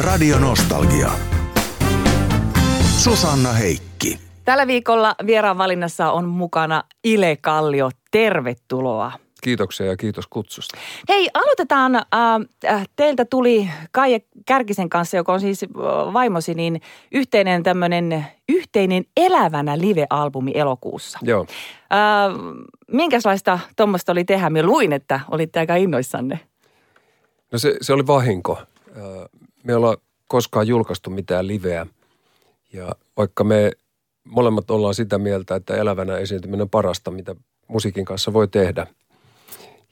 Radio Nostalgia. Susanna Heikki. Tällä viikolla vieraan valinnassa on mukana Ile Kallio. Tervetuloa. Kiitoksia ja kiitos kutsusta. Hei, aloitetaan. Äh, äh, teiltä tuli Kaija Kärkisen kanssa, joka on siis äh, vaimosi, niin yhteinen tämmöinen yhteinen elävänä live-albumi elokuussa. Joo. Äh, minkälaista tuommoista oli tehdä? Minä luin, että olitte aika innoissanne. No se, se oli vahinko. Me ei olla koskaan julkaistu mitään liveä. Ja vaikka me molemmat ollaan sitä mieltä, että elävänä esiintyminen on parasta, mitä musiikin kanssa voi tehdä.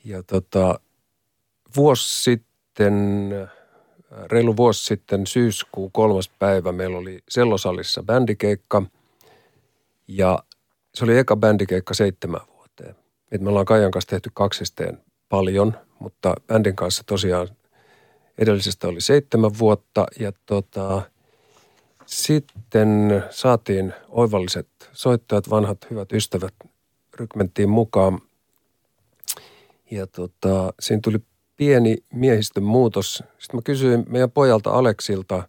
Ja tota, vuosi sitten, reilu vuosi sitten syyskuun kolmas päivä meillä oli Sellosalissa bändikeikka. Ja se oli eka bändikeikka seitsemän vuoteen. Et me ollaan Kaijan kanssa tehty kaksisteen paljon, mutta bändin kanssa tosiaan edellisestä oli seitsemän vuotta. Ja tota, sitten saatiin oivalliset soittajat, vanhat hyvät ystävät rykmenttiin mukaan. Ja tota, siinä tuli pieni miehistön muutos. Sitten mä kysyin meidän pojalta Aleksilta,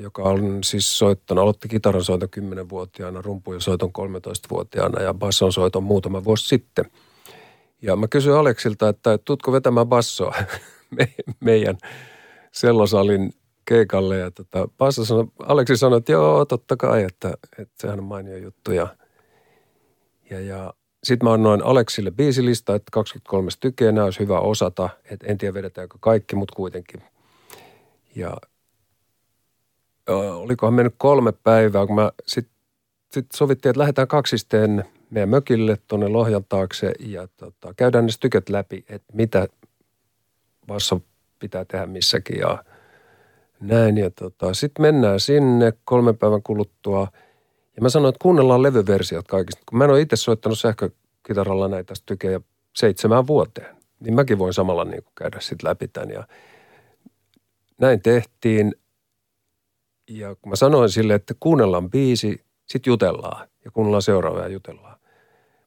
joka on siis soittanut, aloitti kitaran soiton 10-vuotiaana, rumpujen soiton 13-vuotiaana ja basson soiton muutama vuosi sitten. Ja mä kysyin Aleksilta, että tutko vetämään bassoa me, meidän sellosalin keikalle. Ja tota, basso sanoi, Aleksi sanoi, että joo, totta kai, että, että sehän on mainio juttu. Ja, ja, ja sitten mä annoin Aleksille biisilista, että 23 stykeä, nämä olisi hyvä osata. Että en tiedä vedetäänkö kaikki, mutta kuitenkin. Ja olikohan mennyt kolme päivää, kun mä sitten sit sovittiin, että lähdetään kaksisteen meidän mökille tuonne Lohjan taakse ja tota, käydään ne styket läpi, että mitä vassa pitää tehdä missäkin ja näin. Ja tota, sitten mennään sinne kolmen päivän kuluttua ja mä sanoin, että kuunnellaan levyversiot kaikista. Kun mä en ole itse soittanut sähkökitaralla näitä stykejä seitsemään vuoteen, niin mäkin voin samalla niin kuin käydä sitten läpi tämän. Ja näin tehtiin. Ja kun mä sanoin sille, että kuunnellaan biisi, sitten jutellaan ja kuunnellaan seuraavaa ja jutellaan.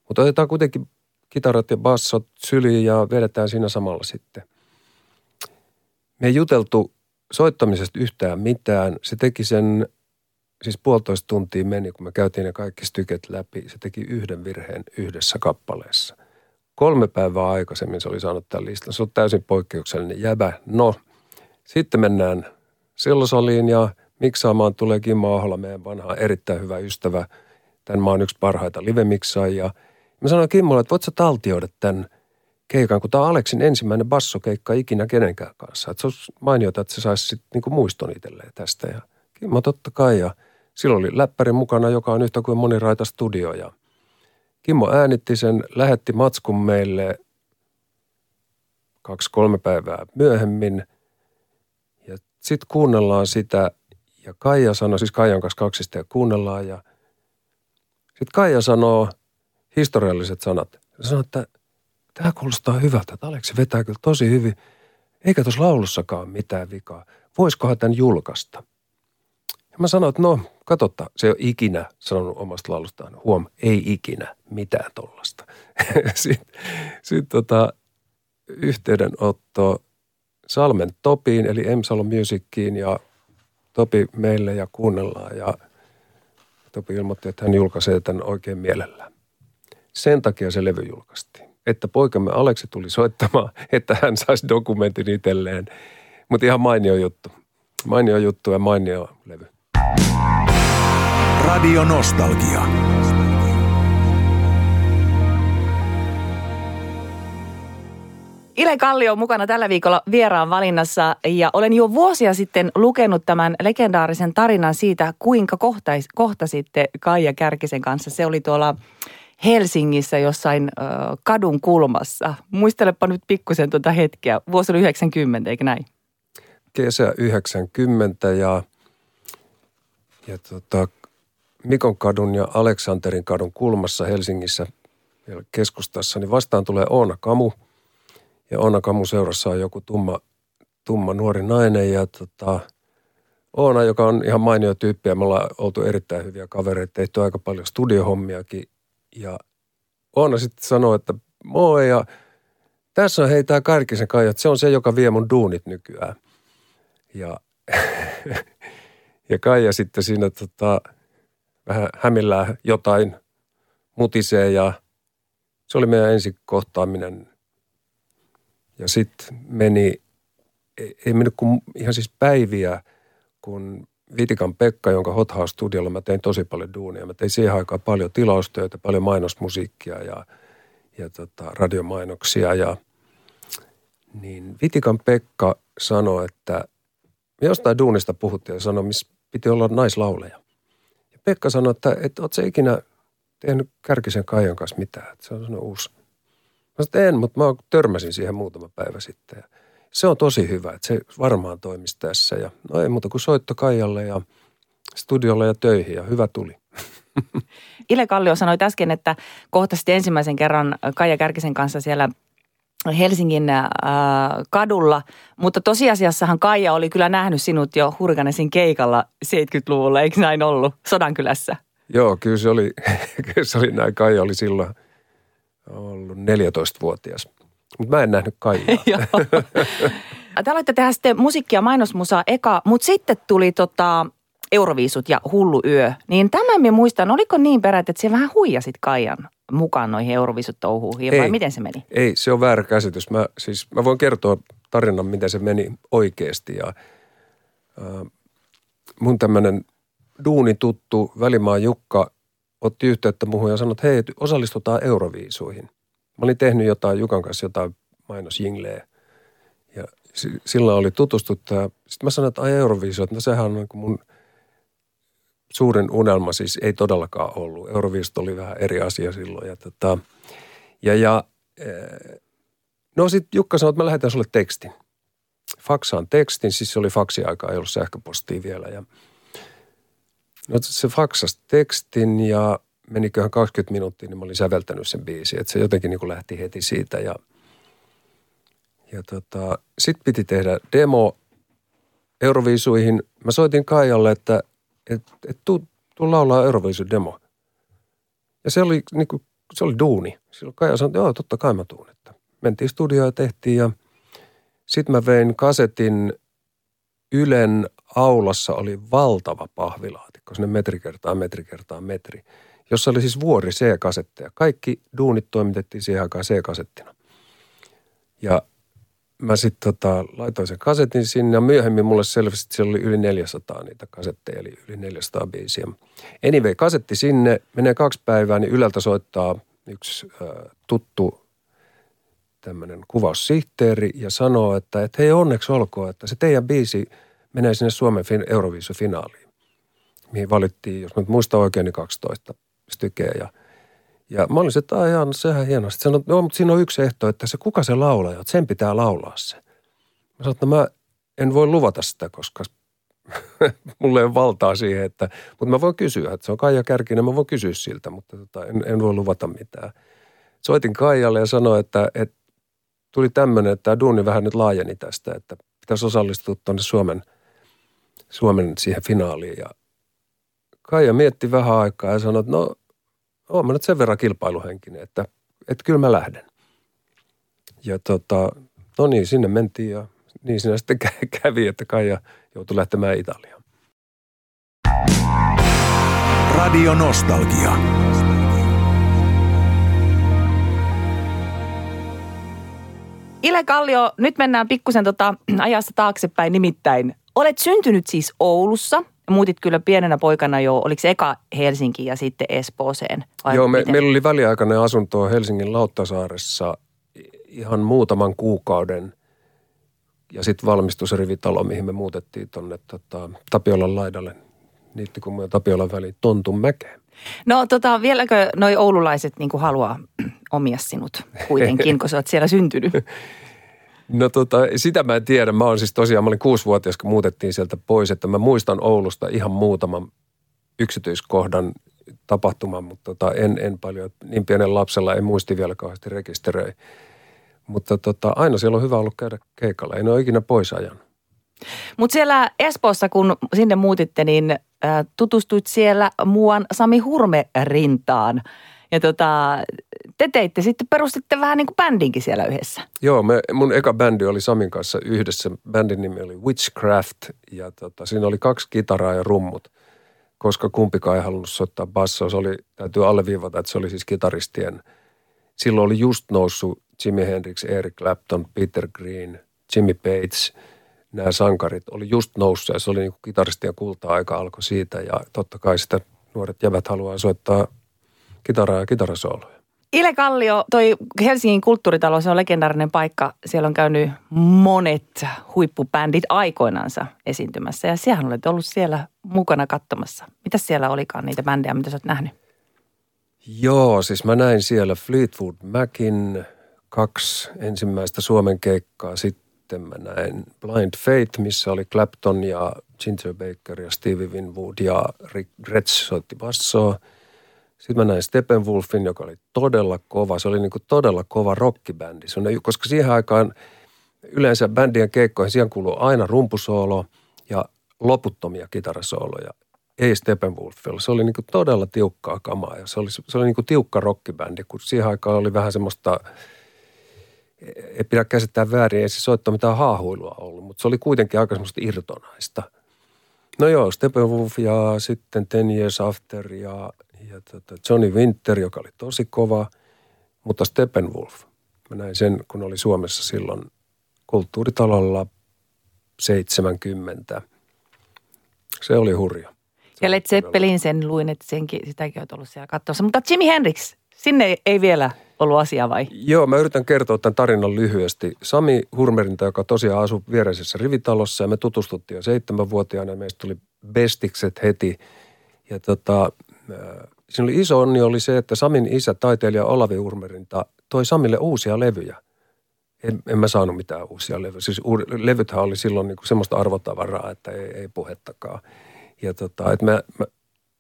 Mutta otetaan kuitenkin kitarat ja bassot syliin ja vedetään siinä samalla sitten. Me ei juteltu soittamisesta yhtään mitään. Se teki sen, siis puolitoista tuntia meni, kun me käytiin ne kaikki styket läpi. Se teki yhden virheen yhdessä kappaleessa. Kolme päivää aikaisemmin se oli saanut tämän listan. Se on täysin poikkeuksellinen jäbä. No, sitten mennään sellosaliin ja miksaamaan tulee Kimmo Ahola, meidän vanha erittäin hyvä ystävä. Tämän maan yksi parhaita live-miksaajia. Mä sanoin Kimmolle, että voit sä taltioida tämän keikan, kun tämä on Aleksin ensimmäinen bassokeikka ikinä kenenkään kanssa. Että se olisi mainiota, että se saisi sitten niinku muiston itselleen tästä. Ja Kimmo totta kai. Ja silloin oli läppäri mukana, joka on yhtä kuin moniraita studio. Ja Kimmo äänitti sen, lähetti matskun meille kaksi-kolme päivää myöhemmin. Ja sitten kuunnellaan sitä ja Kaija sanoi, siis Kaijan kanssa kaksista ja kuunnellaan ja sitten Kaija sanoo historialliset sanat. Se sanoo, että tämä kuulostaa hyvältä, että Aleksi vetää kyllä tosi hyvin. Eikä tuossa laulussakaan mitään vikaa. Voisikohan tämän julkaista? Ja mä sanoin, että no, katsotta, se ei ole ikinä sanonut omasta laulustaan. Huom, ei ikinä mitään tollasta. sitten sit tota, yhteydenotto Salmen Topiin, eli Emsalon Musiciin ja Topi meille ja kuunnellaan ja Topi ilmoitti, että hän julkaisee tämän oikein mielellään. Sen takia se levy julkaistiin. Että poikamme Aleksi tuli soittamaan, että hän saisi dokumentin itselleen. Mutta ihan mainio juttu. Mainio juttu ja mainio levy. Radio Nostalgia. Ile Kallio on mukana tällä viikolla vieraan valinnassa ja olen jo vuosia sitten lukenut tämän legendaarisen tarinan siitä, kuinka kohtais, kohtasitte Kaija Kärkisen kanssa. Se oli tuolla Helsingissä jossain ö, kadun kulmassa. Muistelepa nyt pikkusen tuota hetkeä. Vuosi oli 90, eikö näin? Kesä 90 ja, ja tota, Mikon kadun ja Aleksanterin kadun kulmassa Helsingissä keskustassa, niin vastaan tulee Oona Kamu – ja Oona Kamu seurassa on joku tumma, tumma nuori nainen ja tota, Oona, joka on ihan mainio tyyppi ja me ollaan oltu erittäin hyviä kavereita, tehty aika paljon studiohommiakin. Ja Oona sitten sanoi, että moi ja tässä on hei tämä Karkisen Kaija, se on se, joka vie mun duunit nykyään. Ja ja Kaija sitten siinä tota, vähän hämillään jotain mutisee ja se oli meidän ensi kohtaaminen. Ja sitten meni, ei, ei mennyt kuin ihan siis päiviä, kun Vitikan Pekka, jonka Hot House Studiolla mä tein tosi paljon duunia. Mä tein siihen aikaan paljon tilaustöitä, paljon mainosmusiikkia ja, ja tota, radiomainoksia. Ja, niin Vitikan Pekka sanoi, että me jostain duunista puhuttiin ja sanoi, missä piti olla naislauleja. Ja Pekka sanoi, että, että oot se ikinä tehnyt Kärkisen Kaijan kanssa mitään. Se on uusi. Mä sanoin, en, mutta mä törmäsin siihen muutama päivä sitten. Se on tosi hyvä, että se varmaan toimisi tässä. Ja no ei muuta kuin soitto Kaijalle ja studiolle ja töihin ja hyvä tuli. Ile Kallio sanoi äsken, että kohtasit ensimmäisen kerran Kaija Kärkisen kanssa siellä Helsingin äh, kadulla, mutta tosiasiassahan Kaija oli kyllä nähnyt sinut jo Hurganesin keikalla 70-luvulla, eikö näin ollut, Sodankylässä? Joo, kyllä se oli, kyllä se oli näin. Kaija oli silloin ollut 14-vuotias. Mutta mä en nähnyt Kaijaa. Te aloitte tehdä sitten musiikkia mainosmusaa eka, mutta sitten tuli tota Euroviisut ja Hullu yö. Niin tämän me muistan, oliko niin peräti, että se vähän huijasit Kaijan mukaan noihin Euroviisut touhuihin vai miten se meni? Ei, se on väärä käsitys. Mä, siis, mä voin kertoa tarinan, miten se meni oikeasti. Ja, äh, mun tämmöinen duunituttu Välimaan Jukka otti yhteyttä muuhun ja sanoi, että hei, osallistutaan Euroviisuihin. Mä olin tehnyt jotain Jukan kanssa jotain mainosjingleä. Ja sillä oli tutustuttu. Sitten mä sanoin, että ai Euroviisu, että no sehän on niin mun suurin unelma siis ei todellakaan ollut. Euroviisut oli vähän eri asia silloin. Ja, tota, ja, ja eh, no sitten Jukka sanoi, että mä lähetän sulle tekstin. Faksaan tekstin, siis se oli faksiaika, ei ollut sähköpostia vielä. Ja, no se faksasi tekstin ja meniköhän 20 minuuttia, niin mä olin säveltänyt sen biisin. Että se jotenkin niin kuin lähti heti siitä ja, ja tota, sitten piti tehdä demo Euroviisuihin. Mä soitin Kaijalle, että et, et tuu, tuu laulaa Euroviisun demo. Ja se oli, niin kuin, se oli duuni. Silloin Kaija sanoi, että joo, totta kai mä tuun. Että mentiin studioon ja tehtiin ja sitten mä vein kasetin Ylen aulassa oli valtava pahvilaatikko, sinne metri kertaa metri kertaa metri jossa oli siis vuori C-kasetteja. Kaikki duunit toimitettiin siihen aikaan C-kasettina. Ja mä sitten tota, laitoin sen kasetin sinne ja myöhemmin mulle selvisi, että siellä oli yli 400 niitä kasetteja, eli yli 400 biisiä. Anyway, kasetti sinne, menee kaksi päivää, niin Yleltä soittaa yksi äh, tuttu tämmöinen kuvaussihteeri ja sanoo, että, että hei onneksi olkoon, että se teidän biisi menee sinne Suomen fin- Euroviisu-finaaliin, mihin valittiin, jos mä muistan oikein, niin 12 stykeä. Ja, ja mä olisin, että aijaa, no sehän hienoa. Sitten sanoin, no, mutta siinä on yksi ehto, että se kuka se laulaa, että sen pitää laulaa se. Mä sanoin, että mä en voi luvata sitä, koska mulla ei ole valtaa siihen, että, mutta mä voin kysyä, että se on Kaija Kärkinen, mä voin kysyä siltä, mutta tota, en, en voi luvata mitään. Soitin Kaijalle ja sanoin, että, että tuli tämmöinen, että tämä duuni vähän nyt laajeni tästä, että pitäisi osallistua tuonne Suomen, Suomen siihen finaaliin. Ja Kaija mietti vähän aikaa ja sanoi, että no, oon mä nyt sen verran kilpailuhenkinen, että, että kyllä mä lähden. Ja tota, no niin, sinne mentiin ja niin siinä sitten kävi, että Kaija joutui lähtemään Italiaan. Radio Nostalgia. Ile Kallio, nyt mennään pikkusen tota ajassa taaksepäin. Nimittäin olet syntynyt siis Oulussa – muutit kyllä pienenä poikana jo, oliko se eka Helsinki ja sitten Espooseen? Vai Joo, me, meillä oli väliaikainen asunto Helsingin Lauttasaaressa ihan muutaman kuukauden. Ja sitten valmistui se rivitalo, mihin me muutettiin tuonne tota, Tapiolan laidalle, Niittikummu ja Tapiolan väliin, Tontun mäkeen. No tota, vieläkö noi oululaiset niin haluaa omia sinut kuitenkin, kun sä oot siellä syntynyt? No tota, sitä mä en tiedä. Mä oon siis tosiaan, mä olin kuusivuotias, kun muutettiin sieltä pois, että mä muistan Oulusta ihan muutaman yksityiskohdan tapahtuman, mutta tota, en, en paljon, niin pienen lapsella en muisti vielä kauheasti rekisteröi. Mutta tota, aina siellä on hyvä ollut käydä keikalla, en ole ikinä pois ajan. Mutta siellä Espoossa, kun sinne muutitte, niin äh, tutustuit siellä muuan Sami Hurme rintaan. Ja tota, te teitte sitten, perustitte vähän niin kuin bändinkin siellä yhdessä. Joo, me, mun eka bändi oli Samin kanssa yhdessä. Bändin nimi oli Witchcraft ja tota, siinä oli kaksi kitaraa ja rummut, koska kumpikaan ei halunnut soittaa bassoa. Se oli, täytyy alleviivata, että se oli siis kitaristien. Silloin oli just noussut Jimi Hendrix, Eric Clapton, Peter Green, Jimmy Page. Nämä sankarit oli just noussut ja se oli niin kuin kitaristien kulta-aika alkoi siitä ja totta kai sitä nuoret jävät haluaa soittaa kitaraa ja kitarasooloja. Ile Kallio, toi Helsingin kulttuuritalo, se on legendaarinen paikka. Siellä on käynyt monet huippubändit aikoinansa esiintymässä ja siellä olet ollut siellä mukana katsomassa. Mitä siellä olikaan niitä bändejä, mitä sä oot nähnyt? Joo, siis mä näin siellä Fleetwood Macin kaksi ensimmäistä Suomen keikkaa. Sitten mä näin Blind Faith, missä oli Clapton ja Ginger Baker ja Stevie Winwood ja Rick Gretsch soitti bassoa – sitten mä näin Steppenwolfin, joka oli todella kova. Se oli niin kuin todella kova rockibändi. Se on, koska siihen aikaan yleensä bändien keikkoihin siihen kuuluu aina rumpusoolo ja loputtomia kitarasooloja. Ei Steppenwolfilla. Se oli niin kuin todella tiukkaa kamaa ja se oli, se oli niin kuin tiukka rockibändi, kun siihen aikaan oli vähän semmoista, ei pidä käsittää väärin, ei se soittaa mitään haahuilua ollut, mutta se oli kuitenkin aika semmoista irtonaista. No joo, Steppenwolf ja sitten Ten Years After ja ja tota Johnny Winter, joka oli tosi kova, mutta Steppenwolf. Mä näin sen, kun oli Suomessa silloin kulttuuritalolla 70. Se oli hurja. Se ja Led Zeppelin sen luin, että senkin, sitäkin olet ollut siellä katsomassa. Mutta Jimi Hendrix, sinne ei vielä ollut asia vai? Joo, mä yritän kertoa tämän tarinan lyhyesti. Sami Hurmerinta, joka tosiaan asui viereisessä rivitalossa ja me tutustuttiin jo seitsemänvuotiaana ja meistä tuli bestikset heti. Ja tota, siinä oli iso onni oli se, että Samin isä, taiteilija Olavi Urmerinta, toi Samille uusia levyjä. En, en mä saanut mitään uusia levyjä. Siis u, levythän oli silloin niin kuin semmoista arvotavaraa, että ei, ei puhettakaan. Ja tota, että mä, mä,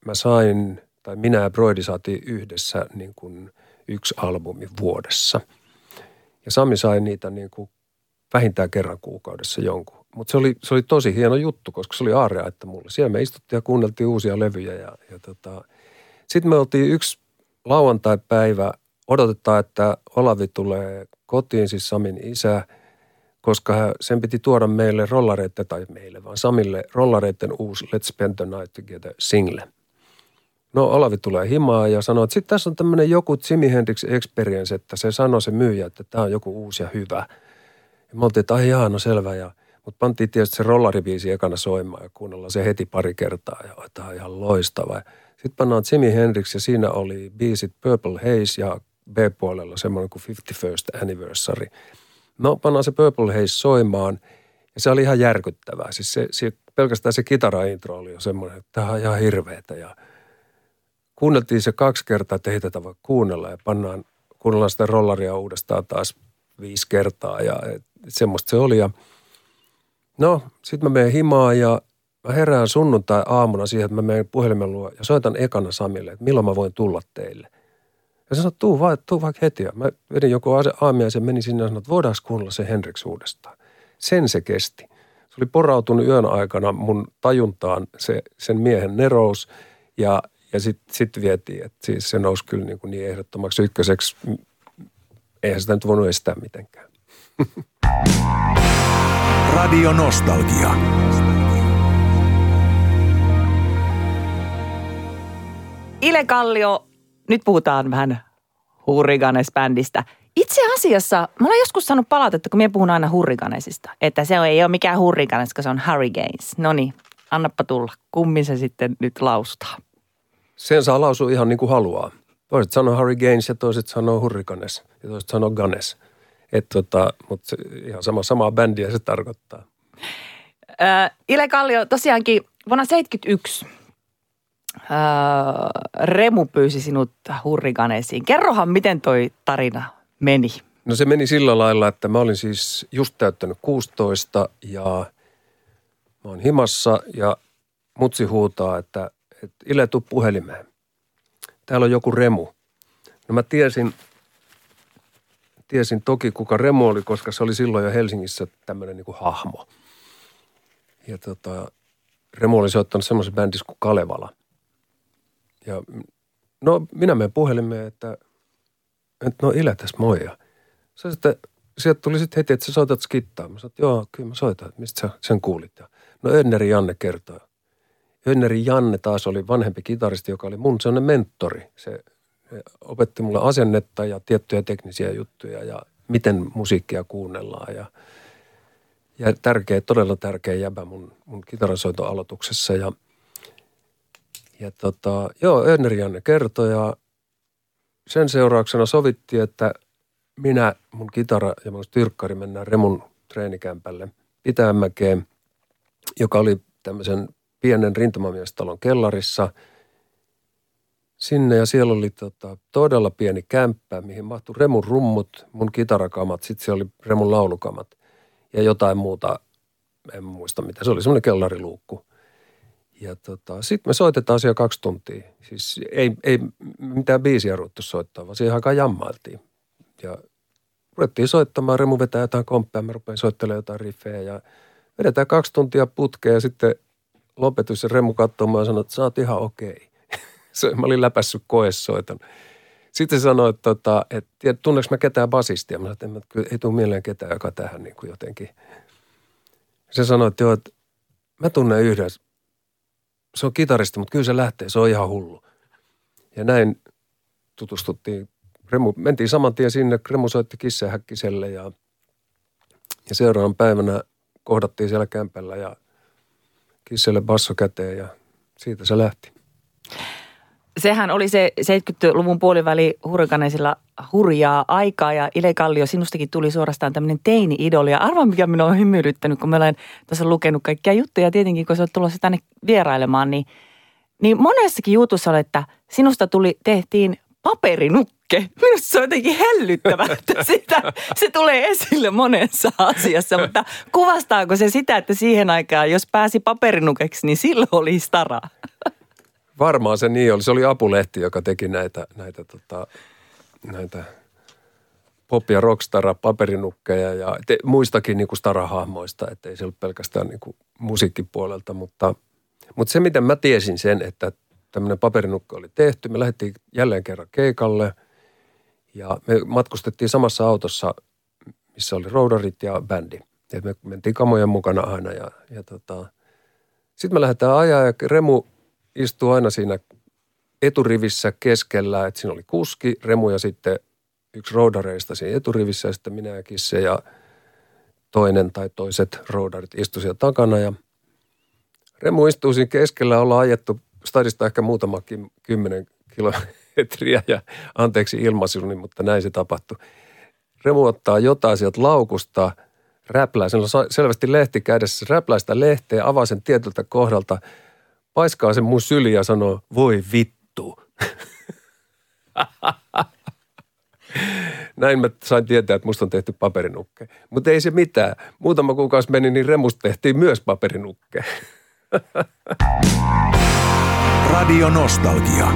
mä sain, tai minä ja Broidi saatiin yhdessä niin kuin yksi albumi vuodessa. Ja Sami sai niitä niin kuin vähintään kerran kuukaudessa jonkun. Mutta se oli, se oli tosi hieno juttu, koska se oli aarea, että mulle. Siellä me istuttiin ja kuunneltiin uusia levyjä ja, ja tota, sitten me oltiin yksi lauantai-päivä, odotetaan, että Olavi tulee kotiin, siis Samin isä, koska sen piti tuoda meille rollareiden, tai meille vaan Samille, rollareiden uusi Let's Spend the Night Together single. No Olavi tulee himaa ja sanoo, että sitten tässä on tämmöinen joku Jimi Hendrix Experience, että se sanoi se myyjä, että tämä on joku uusi ja hyvä. Ja me oltiin, että ai jaa, no selvä. Ja, mutta pantiin tietysti se rollaribiisi ekana soimaan ja kuunnellaan se heti pari kertaa ja tämä on ihan loistava. Sitten pannaan Jimi Hendrix ja siinä oli biisit Purple Haze ja B-puolella semmoinen kuin 51st Anniversary. No pannaan se Purple Haze soimaan ja se oli ihan järkyttävää. Siis se, se, pelkästään se kitara-intro oli jo semmoinen, että tämä on ihan hirveetä ja kuunneltiin se kaksi kertaa, että ei tätä voi kuunnella ja pannaan, kuunnellaan sitä rollaria uudestaan taas viisi kertaa ja et, semmoista se oli ja no sitten mä menen himaan ja Mä herään sunnuntai-aamuna siihen, että mä menen puhelimen luo ja soitan ekana Samille, että milloin mä voin tulla teille. Ja se sanoi, tuu, vaan, tuu vaikka heti. Ja mä vedin joku aamiaisen, menin sinne ja sanoin, että voidaanko kuunnella se Henriks uudestaan. Sen se kesti. Se oli porautunut yön aikana mun tajuntaan se, sen miehen nerous ja, ja sitten sit vietiin, että siis se nousi kyllä niin, kuin niin ehdottomaksi ykköseksi. Eihän sitä nyt voinut estää mitenkään. Radio Nostalgia. Ile Kallio, nyt puhutaan vähän Hurriganes-bändistä. Itse asiassa, mä olen joskus saanut palautetta, kun minä puhun aina Hurriganesista, että se ei ole mikään Hurriganes, koska se on Hurricanes. No niin, annappa tulla. Kummin se sitten nyt laustaa? Sen saa lausua ihan niin kuin haluaa. Toiset sanoo Hurricanes ja toiset sanoo Hurricanes ja toiset sanoo Ganes. Et tota, mutta ihan sama, samaa bändiä se tarkoittaa. Äh, Ile Kallio, tosiaankin vuonna 1971 Remu pyysi sinut hurrikaneisiin. Kerrohan, miten toi tarina meni. No se meni sillä lailla, että mä olin siis just täyttänyt 16 ja mä oon himassa ja mutsi huutaa, että, että Ile, tuu puhelimeen. Täällä on joku Remu. No mä tiesin, tiesin toki kuka Remu oli, koska se oli silloin jo Helsingissä tämmöinen niin kuin hahmo. Ja tota, Remu oli soittanut semmoisen bändissä kuin Kalevala – ja no minä menen puhelimeen, että että no Ile tässä moi. Ja se sitten, sieltä tuli sitten heti, että sä soitat skittaa. Mä sanoin, että joo, kyllä mä soitan, että mistä sä sen kuulit. Ja, no Önneri Janne kertoo. Önneri Janne taas oli vanhempi kitaristi, joka oli mun sellainen mentori. Se opetti mulle asennetta ja tiettyjä teknisiä juttuja ja miten musiikkia kuunnellaan ja, ja tärkeä, todella tärkeä jäbä mun, mun kitarasoitoaloituksessa ja, ja tota, joo, Öner Janne kertoi ja sen seurauksena sovittiin, että minä, mun kitara ja mun tyrkkari mennään Remun treenikämpälle Pitäjänmäkeen, joka oli tämmöisen pienen rintamamiestalon kellarissa – sinne ja siellä oli tota, todella pieni kämppä, mihin mahtui Remun rummut, mun kitarakamat, sitten siellä oli Remun laulukamat ja jotain muuta, en muista mitä, se oli semmoinen kellariluukku. Ja tota, sitten me soitetaan siellä kaksi tuntia. Siis ei, ei mitään biisiä ruvettu soittaa, vaan siihen aikaan jammailtiin. Ja ruvettiin soittamaan, Remu vetää jotain komppia, mä rupean soittelemaan jotain riffejä ja vedetään kaksi tuntia putkea ja sitten lopetus ja Remu katsomaan ja sanoi, että sä oot ihan okei. Okay mä olin läpässyt koessoiton. Sitten se sanoi, että, tota, että tunneeko mä ketään basistia? Mä sanoin, että ei tule mieleen ketään, joka tähän niin kuin jotenkin. Se sanoi, että joo, että mä tunnen yhden. Se on kitaristi, mutta kyllä se lähtee, se on ihan hullu. Ja näin tutustuttiin. Remu, mentiin saman tien sinne, Remu soitti Häkkiselle ja, ja seuraavan päivänä kohdattiin siellä kämpällä ja Kisselle basso käteen ja siitä se lähti sehän oli se 70-luvun puoliväli hurrikaneisilla hurjaa aikaa ja Ile Kallio, sinustakin tuli suorastaan tämmöinen teini-idoli. Ja arva, mikä minua on hymyilyttänyt, kun mä olen tässä lukenut kaikkia juttuja, tietenkin kun sä oot tulossa tänne vierailemaan, niin, niin monessakin jutussa oli, että sinusta tuli, tehtiin paperinukke. Minusta se on jotenkin hellyttävää, että sitä, se tulee esille monessa asiassa, mutta kuvastaako se sitä, että siihen aikaan, jos pääsi paperinukeksi, niin silloin oli staraa? Varmaan se niin oli. Se oli Apulehti, joka teki näitä, näitä, tota, näitä pop- ja rockstara paperinukkeja ja te, muistakin niin kuin starahahmoista, että ei se ollut pelkästään niin kuin musiikkipuolelta, mutta, mutta se miten mä tiesin sen, että tämmöinen paperinukke oli tehty, me lähdettiin jälleen kerran keikalle ja me matkustettiin samassa autossa, missä oli roudarit ja bändi. Et me mentiin kamojen mukana aina ja, ja tota, sitten me lähdetään ajaa ja Remu istuu aina siinä eturivissä keskellä, että siinä oli kuski, Remu ja sitten yksi roudareista siinä eturivissä ja sitten minä ja Kisse ja toinen tai toiset roudarit istuivat siellä takana ja Remu istuu siinä keskellä, ollaan ajettu stadista ehkä muutama kymmenen kilometriä ja anteeksi ilmaisuni, mutta näin se tapahtui. Remu ottaa jotain sieltä laukusta, räplää, sen on selvästi lehti kädessä, räplää sitä lehteä, avaa sen tietyltä kohdalta – paiskaa sen mun syli ja sanoo, voi vittu. Näin mä sain tietää, että musta on tehty paperinukke. Mutta ei se mitään. Muutama kuukausi meni, niin remusta tehtiin myös paperinukke. Radio Nostalgia.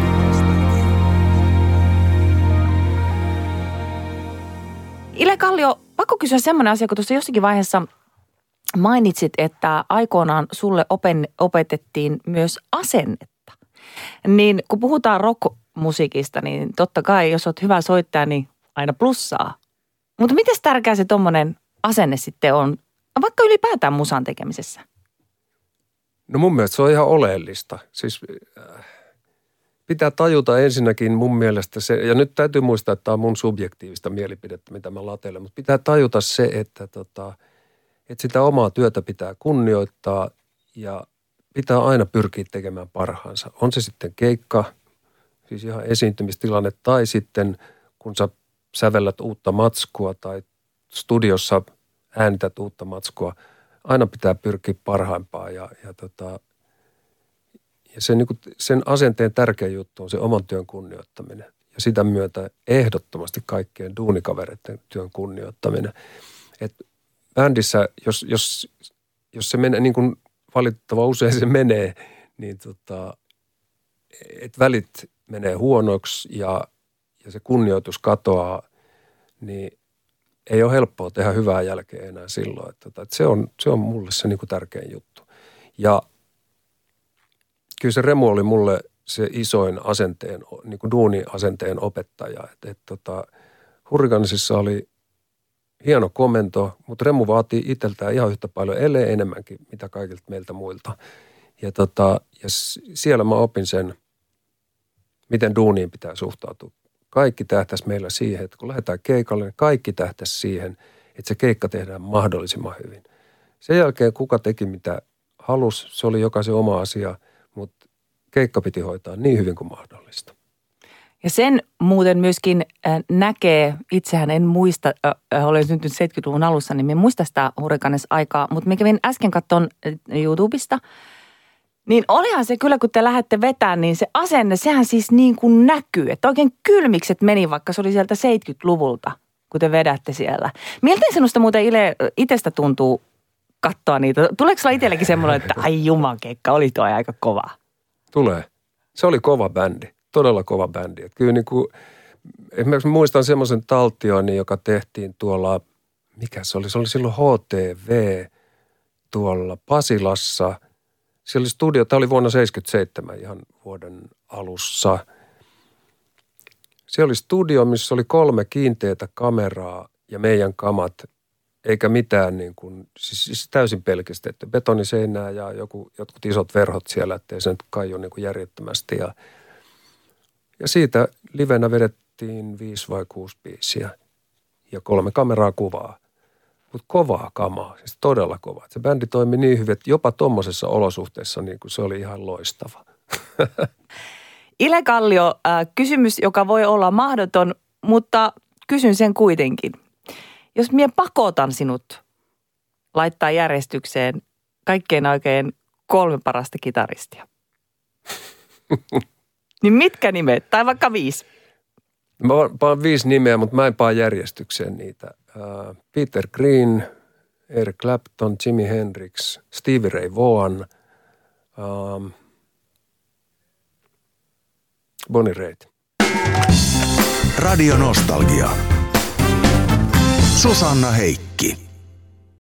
Ile Kallio, pakko kysyä semmoinen asia, kun tuossa jossakin vaiheessa – mainitsit, että aikoinaan sulle open, opetettiin myös asennetta. Niin kun puhutaan rockmusiikista, niin totta kai jos olet hyvä soittaja, niin aina plussaa. Mutta miten tärkeä se tuommoinen asenne sitten on, vaikka ylipäätään musan tekemisessä? No mun mielestä se on ihan oleellista. Siis äh, pitää tajuta ensinnäkin mun mielestä se, ja nyt täytyy muistaa, että tämä on mun subjektiivista mielipidettä, mitä mä latelen, mutta pitää tajuta se, että tota – että sitä omaa työtä pitää kunnioittaa ja pitää aina pyrkiä tekemään parhaansa. On se sitten keikka, siis ihan esiintymistilanne, tai sitten kun sä sävellät uutta matskua tai studiossa äänität uutta matskua, aina pitää pyrkiä parhaimpaan ja, ja, tota, ja sen, niin kuin, sen asenteen tärkeä juttu on se oman työn kunnioittaminen ja sitä myötä ehdottomasti kaikkien duunikavereiden työn kunnioittaminen. Et bändissä, jos, jos, jos se menee niin kuin valitettava usein se menee, niin tota, että välit menee huonoksi ja, ja se kunnioitus katoaa, niin ei ole helppoa tehdä hyvää jälkeä enää silloin. Että, tota, että se, on, se on mulle se niin kuin tärkein juttu. Ja kyllä se Remu oli mulle se isoin asenteen, niin kuin duuni-asenteen opettaja. Että, että tota, Hurricanesissa oli hieno komento, mutta Remu vaatii itseltään ihan yhtä paljon, ellei enemmänkin, mitä kaikilta meiltä muilta. Ja, tota, ja siellä mä opin sen, miten duuniin pitää suhtautua. Kaikki tähtäisi meillä siihen, että kun lähdetään keikalle, niin kaikki tähtäisi siihen, että se keikka tehdään mahdollisimman hyvin. Sen jälkeen kuka teki mitä halusi, se oli jokaisen oma asia, mutta keikka piti hoitaa niin hyvin kuin mahdollista. Ja sen muuten myöskin äh, näkee, itsehän en muista, äh, olen syntynyt 70-luvun alussa, niin en muista sitä hurrikanes-aikaa, mutta mä äsken katson äh, YouTubesta, niin olihan se kyllä, kun te lähdette vetämään, niin se asenne, sehän siis niin kuin näkyy, että oikein kylmikset meni, vaikka se oli sieltä 70-luvulta, kun te vedätte siellä. Miltä sinusta muuten itsestä tuntuu katsoa niitä? Tuleeko sulla itsellekin semmoinen, että ai jumakeikka, oli tuo aika kova? Tulee. Se oli kova bändi todella kova bändi. Kyllä niin kuin, esimerkiksi muistan semmoisen taltioinnin, joka tehtiin tuolla, mikä se oli, se oli silloin HTV tuolla Pasilassa. Se oli studio, tämä oli vuonna 77 ihan vuoden alussa. Se oli studio, missä oli kolme kiinteätä kameraa ja meidän kamat, eikä mitään niin kuin, siis, siis täysin pelkistetty. Betoniseinää ja joku, jotkut isot verhot siellä, ettei se nyt kaiju niin kuin järjettömästi ja – ja siitä livenä vedettiin viisi vai kuusi biisiä ja kolme kameraa kuvaa. Mutta kovaa kamaa, siis todella kovaa. Se bändi toimi niin hyvin, että jopa tuommoisessa olosuhteessa niin kuin se oli ihan loistava. Ile Kallio, äh, kysymys, joka voi olla mahdoton, mutta kysyn sen kuitenkin. Jos minä pakotan sinut laittaa järjestykseen kaikkein oikein kolme parasta kitaristia. Niin mitkä nimet? Tai vaikka viisi. Mä paan viisi nimeä, mutta mä en paa järjestykseen niitä. Uh, Peter Green, Eric Clapton, Jimi Hendrix, Stevie Ray Vaughan, um, Bonnie Raitt. Radio Nostalgia. Susanna Heikki.